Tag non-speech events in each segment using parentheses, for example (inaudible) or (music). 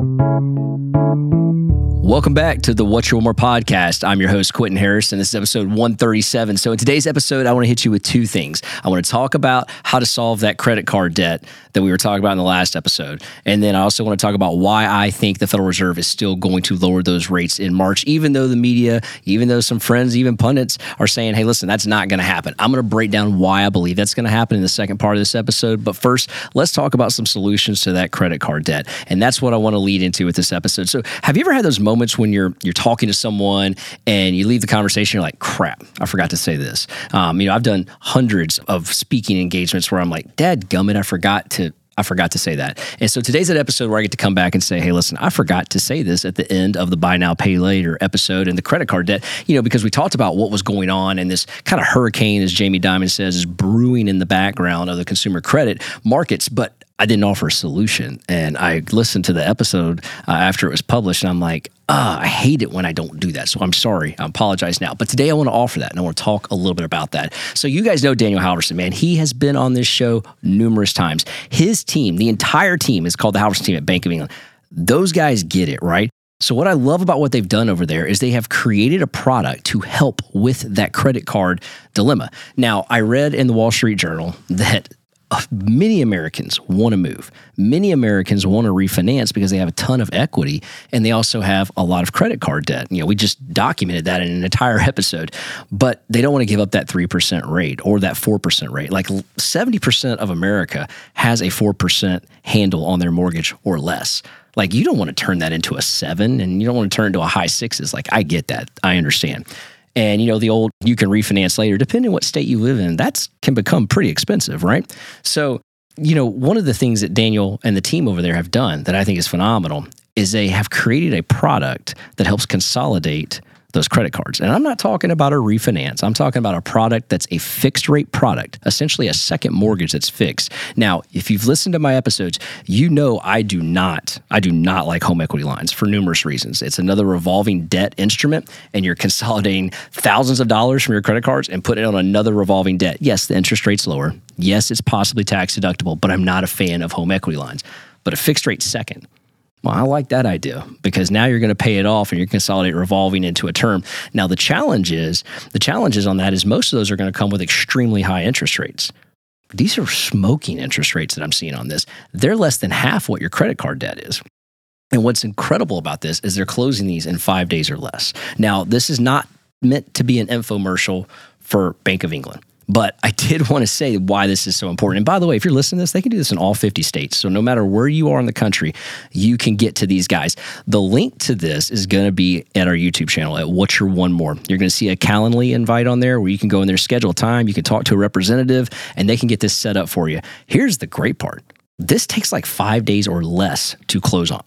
Thank you. Welcome back to the What's Your One More podcast. I'm your host, Quinton Harris, and this is episode 137. So, in today's episode, I want to hit you with two things. I want to talk about how to solve that credit card debt that we were talking about in the last episode. And then I also want to talk about why I think the Federal Reserve is still going to lower those rates in March, even though the media, even though some friends, even pundits are saying, hey, listen, that's not going to happen. I'm going to break down why I believe that's going to happen in the second part of this episode. But first, let's talk about some solutions to that credit card debt. And that's what I want to lead into with this episode. So, have you ever had those moments when you're you're talking to someone and you leave the conversation, you're like, crap, I forgot to say this. Um, you know, I've done hundreds of speaking engagements where I'm like, Dad gummit, I forgot to I forgot to say that. And so today's an episode where I get to come back and say, hey, listen, I forgot to say this at the end of the Buy Now, Pay Later episode and the credit card debt, you know, because we talked about what was going on and this kind of hurricane, as Jamie Dimon says, is brewing in the background of the consumer credit markets. But I didn't offer a solution. And I listened to the episode uh, after it was published, and I'm like, ah, I hate it when I don't do that. So I'm sorry. I apologize now. But today I want to offer that, and I want to talk a little bit about that. So you guys know Daniel Halvorsen, man. He has been on this show numerous times. His team, the entire team, is called the Halverson team at Bank of England. Those guys get it, right? So, what I love about what they've done over there is they have created a product to help with that credit card dilemma. Now, I read in the Wall Street Journal (laughs) that Uh, many Americans want to move. Many Americans want to refinance because they have a ton of equity and they also have a lot of credit card debt. You know, we just documented that in an entire (laughs) episode, but they don't want to give up that 3% rate or that 4% rate. Like 70% of America has a 4% handle on their mortgage or less. Like you don't want to turn that into a 7 and you don't want to turn it into a high 6s. Like I get that. I understand. And you know, the old you can refinance later, depending what state you live in, that's can become pretty expensive, right? So, you know, one of the things that Daniel and the team over there have done that I think is phenomenal is they have created a product that helps consolidate those credit cards. And I'm not talking about a refinance. I'm talking about a product that's a fixed rate product, essentially a second mortgage that's fixed. Now, if you've listened to my episodes, you know I do not I do not like home equity lines for numerous reasons. It's another revolving debt instrument and you're (laughs) consolidating thousands of dollars from your credit cards and putting it on another revolving debt. Yes, the interest rate's lower. Yes, it's possibly tax deductible, but I'm not a fan of home equity lines. But a fixed rate second well, I like that idea because now you're going to pay it off and you're consolidate revolving into a term. Now the challenge is the challenges on that is most of those are going to come with extremely high interest rates. These are smoking interest rates that I'm seeing on this. They're less than half what your credit card debt is. And what's incredible about this is they're closing these in five days or less. Now, this is not meant to be an infomercial for Bank of England. But I did want to say why this is so important. And by the way, if you're listening to this, they can do this in all 50 states. So no matter where you are in the country, you can get to these guys. The link to this is going to be at our YouTube channel at What's Your One More. You're going to see a Calendly invite on there where you can go in there, schedule time, you can talk to a representative, and they can get this set up for you. Here's the great part this takes like five days or less to close on.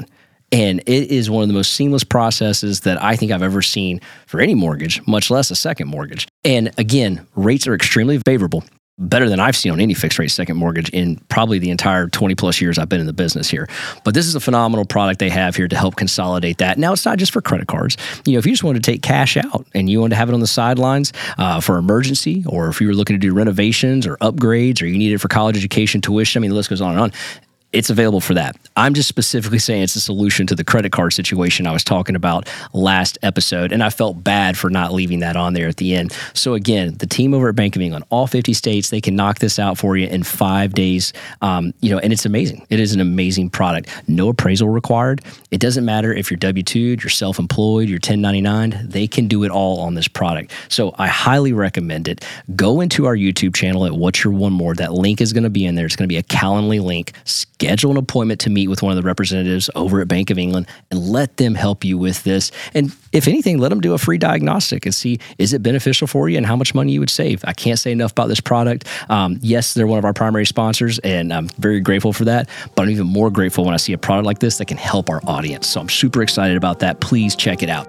And it is one of the most seamless processes that I think I've ever seen for any mortgage, much less a second mortgage. And again, rates are extremely favorable, better than I've seen on any fixed rate second mortgage in probably the entire 20 plus years I've been in the business here. But this is a phenomenal product they have here to help consolidate that. Now, it's not just for credit cards. You know, if you just want to take cash out and you want to have it on the sidelines uh, for emergency, or if you were looking to do renovations or upgrades, or you need it for college education, tuition, I mean, the list goes on and on it's available for that. I'm just specifically saying it's a solution to the credit card situation I was talking about last episode. And I felt bad for not leaving that on there at the end. So, again, the team over at Bank of England, all 50 states, they can knock this out for you in five days. Um, you know, and it's amazing. It is an amazing product. No appraisal required. It doesn't matter if you're W 2, you're self employed, you're 1099, they can do it all on this product. So, I highly recommend it. Go into our YouTube channel at What's Your One More. That link is going to be in there. It's going to be a Calendly link schedule an appointment to meet with one of the representatives over at Bank of England and let them help you with this. And if anything, let them do a free diagnostic and see is it beneficial for you and how much money you would save. I can't say enough about this product. Um, yes, they're one of our primary sponsors, and I'm very grateful for that. But I'm even more grateful when I see a product like this that can help our audience. So I'm super excited about that. Please check it out.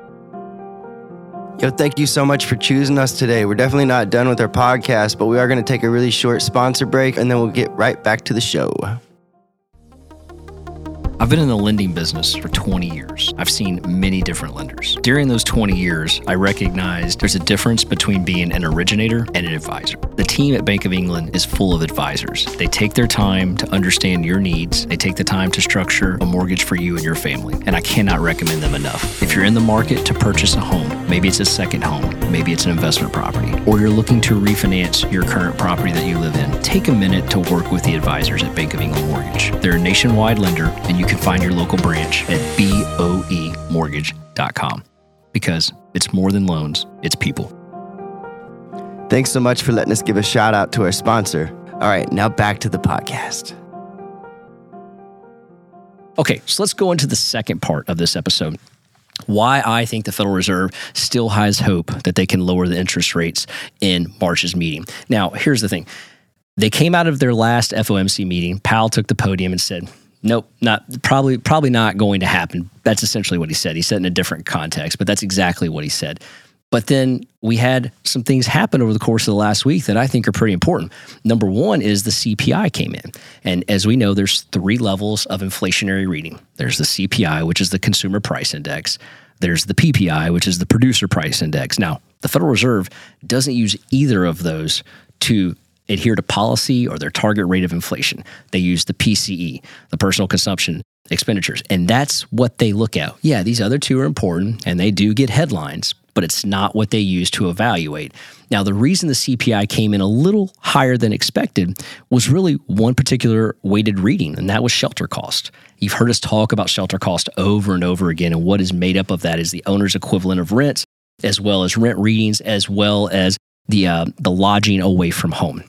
Yo, thank you so much for choosing us today. We're definitely not done with our podcast, but we are going to take a really short sponsor break and then we'll get right back to the show. I've been in the lending business for 20 years. I've seen many different lenders. During those 20 years, I recognized there's a difference between being an originator and an advisor. The team at Bank of England is full of advisors. They take their time to understand your needs, they take the time to structure a mortgage for you and your family, and I cannot recommend them enough. If you're in the market to purchase a home, maybe it's a second home, maybe it's an investment property, or you're looking to refinance your current property that you live in, take a minute to work with the advisors at Bank of England Mortgage. They're a nationwide lender, and you can find your local branch at boemortgage.com because it's more than loans, it's people. Thanks so much for letting us give a shout out to our sponsor. All right, now back to the podcast. Okay, so let's go into the second part of this episode. Why I think the Federal Reserve still has hope that they can lower the interest rates in March's meeting. Now, here's the thing they came out of their last FOMC meeting. Powell took the podium and said, Nope, not probably probably not going to happen. That's essentially what he said. He said in a different context, but that's exactly what he said. But then we had some things happen over the course of the last week that I think are pretty important. Number one is the CPI came in. And as we know, there's three levels of inflationary reading there's the CPI, which is the consumer price index, there's the PPI, which is the producer price index. Now, the Federal Reserve doesn't use either of those to adhere to policy or their target rate of inflation. They use the PCE, the personal consumption expenditures. And that's what they look at. Yeah, these other two are important and they do get headlines, but it's not what they use to evaluate. Now, the reason the CPI came in a little higher than expected was really one particular weighted reading, and that was shelter cost. You've heard us talk about shelter cost over and over again, and what is made up of that is the owner's equivalent of rents, as well as rent readings, as well as the uh, the lodging away from home.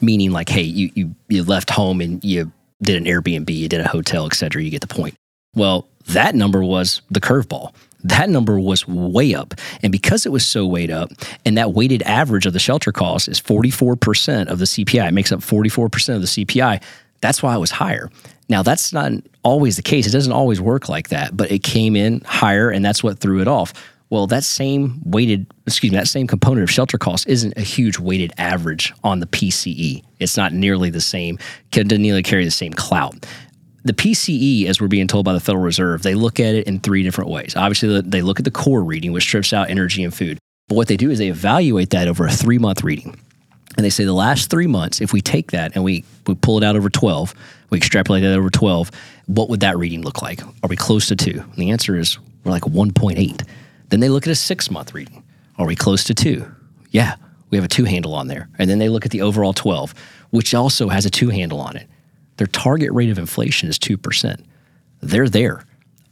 Meaning, like, hey, you you you left home and you did an Airbnb, you did a hotel, et cetera. You get the point. Well, that number was the curveball that number was way up. And because it was so weighed up, and that weighted average of the shelter cost is 44% of the CPI, it makes up 44% of the CPI, that's why it was higher. Now, that's not always the case. It doesn't always work like that, but it came in higher, and that's what threw it off. Well, that same weighted, excuse me, that same component of shelter cost isn't a huge weighted average on the PCE. It's not nearly the same, can nearly carry the same clout the PCE, as we're being told by the Federal Reserve, they look at it in three different ways. Obviously, they look at the core reading, which strips out energy and food. But what they do is they evaluate that over a three month reading. And they say the last three months, if we take that and we, we pull it out over 12, we extrapolate that over 12, what would that reading look like? Are we close to two? And the answer is we're like 1.8. Then they look at a six month reading. Are we close to two? Yeah, we have a two handle on there. And then they look at the overall 12, which also has a two handle on it. Their target rate of inflation is 2%. They're there.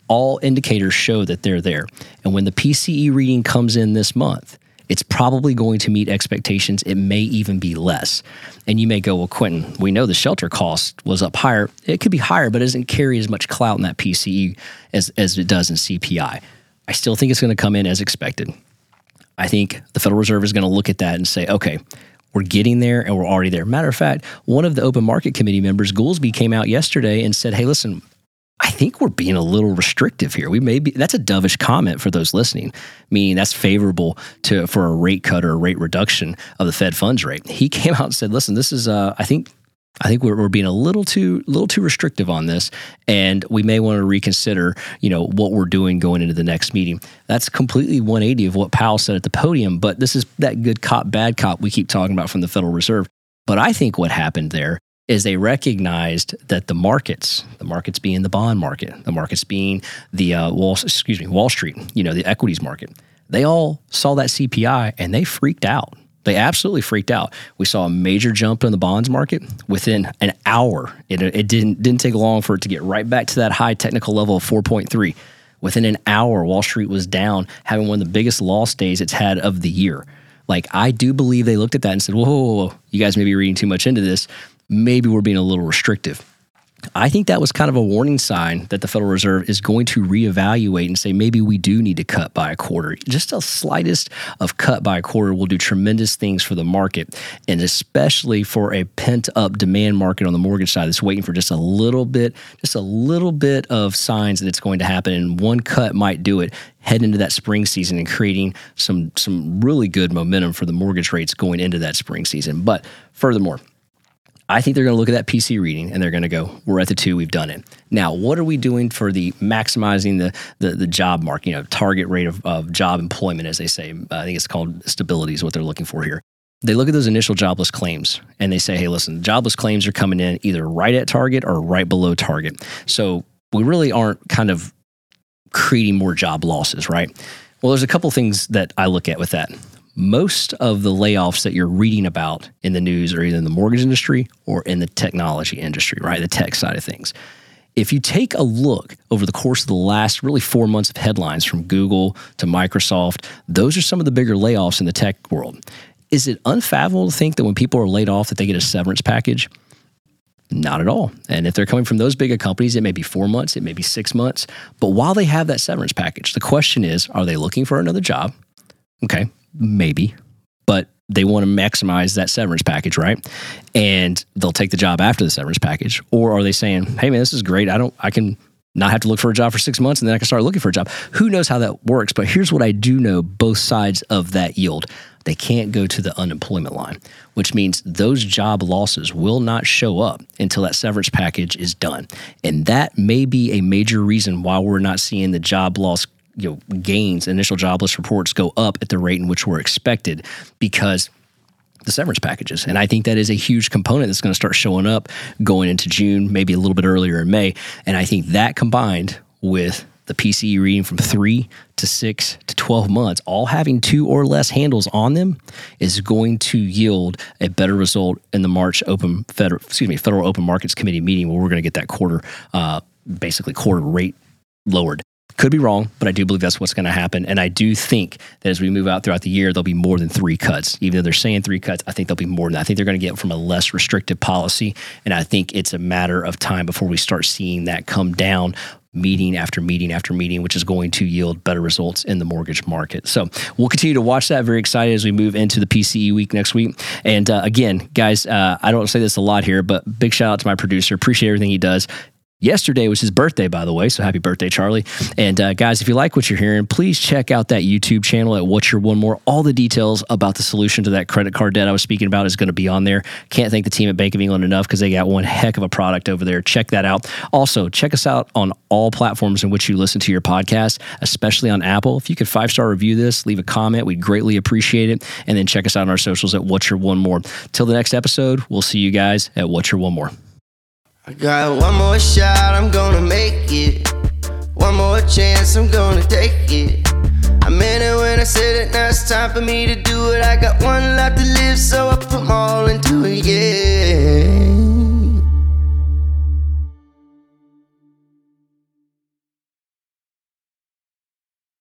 All indicators show that they're there. And when the PCE reading comes in this month, it's probably going to meet expectations. It may even be less. And you may go, well, Quinton, we know the shelter cost was up higher. It could be higher, but it doesn't carry as much clout in that PCE as, as it does in CPI. I still think it's going to come in as expected. I think the Federal Reserve is going to look at that and say, okay, we're getting there and we're already there. Matter of fact, one of the open market committee members, Goolsbee, came out yesterday and said, hey, listen, I think we're being a little restrictive here. We may be that's a dovish comment for those listening, meaning that's favorable to for a rate cut or a rate reduction of the Fed funds rate. He (laughs) came out and said, listen, this is uh, I think I think we're, we're being a little too little too restrictive on this, and we may want to reconsider, you know, what we're doing going into the next meeting. That's completely 180 of what Powell said at the podium. But this is that good cop, bad cop we keep talking about from the Federal Reserve. But I think what happened there is they recognized that the markets, the markets being the bond market, the markets being the uh, Wall, excuse me, Wall Street, you know, the equities market, they all saw that CPI and they freaked out they absolutely freaked out. We saw a major jump in the bonds market within an hour. It, it didn't didn't take long for it to get right back to that high technical level of 4.3. Within an hour, Wall Street was down, having one of the biggest loss days it's had of the year. Like I do believe they looked at that and said, "Whoa, whoa, whoa you guys may be reading too much into this. Maybe we're being a little restrictive." I think that was kind of a warning sign that the Federal Reserve is going to reevaluate and say maybe we do need to cut by a quarter. Just a slightest of cut by a quarter will do tremendous things for the market, and especially for a pent up demand market on the mortgage side that's waiting for just a little bit, just a little bit of signs that it's going to happen. And one cut might do it. Head into that spring season and creating some some really good momentum for the mortgage rates going into that spring season. But furthermore, I think they're going to look at that PC reading and they're going to go, "We're at the two. We've done it." Now, what are we doing for the maximizing the the, the job market? You know, target rate of, of job employment, as they say. I think it's called stability is what they're looking for here. They look at those initial jobless claims and they say, "Hey, listen, jobless claims are coming in either right at target or right below target." So we really aren't kind of creating more job losses, right? Well, there's a couple things that I look at with that most of the layoffs that you're reading about in the news are either in the mortgage industry or in the technology industry, right? The tech side of things. If you take a look over the course of the last really four months of headlines from Google to Microsoft, those are some of the bigger layoffs in the tech world. Is it unfathomable to think that when people are laid off that they get a severance package? Not at all. And if they're coming from those bigger companies, it may be four months, it may be six months. But while they have that severance package, the question is are they looking for another job? Okay, maybe, but they want to maximize that severance package, right? And they'll take the job after the severance package. Or are they saying, hey, man, this is great. I don't, I can not have to look for a job for six months and then I can start looking for a job. Who knows how that works? But here's what I do know both sides of that yield. They can't go to the unemployment line, which means those job losses will not show up until that severance package is done. And that may be a major reason why we're not seeing the job loss you know, gains, initial jobless reports go up at the rate in which we're expected because the severance packages. And I think that is a huge component that's going to start showing up going into June, maybe a little bit earlier in May. And I think that combined with the PCE reading from three to six to 12 months, all having two or less handles on them, is going to yield a better result in the March open federal, excuse me, federal open markets committee meeting where we're going to get that quarter, uh, basically quarter rate lowered. Could be wrong, but I do believe that's what's going to happen. And I do think that as we move out throughout the year, there'll be more than three cuts. Even though they're saying three cuts, I think there'll be more than that. I think they're going to get from a less restrictive policy. And I think it's a matter of time before we start seeing that come down meeting after meeting after meeting, which is going to yield better results in the mortgage market. So we'll continue to watch that. Very excited as we move into the PCE week next week. And uh, again, guys, uh, I don't say this a lot here, but big shout out to my producer. Appreciate everything he does. Yesterday was his birthday, by the way. So happy birthday, Charlie. And uh, guys, if you like what you're hearing, please check out that YouTube channel at What's Your One More. All the details about the solution to that credit card debt I was speaking about is going to be on there. Can't thank the team at Bank of England enough because they got one heck of a product over there. Check that out. Also, check us out on all platforms in which you listen to your podcast, especially on Apple. If you could five star review this, leave a comment, we'd greatly appreciate it. And then check us out on our socials at What's Your One More. Till the next episode, we'll see you guys at What's Your One More. I got one more shot, I'm gonna make it. One more chance, I'm gonna take it. I meant it when I said it, now it's time for me to do it. I got one life to live, so I put all into it, yeah.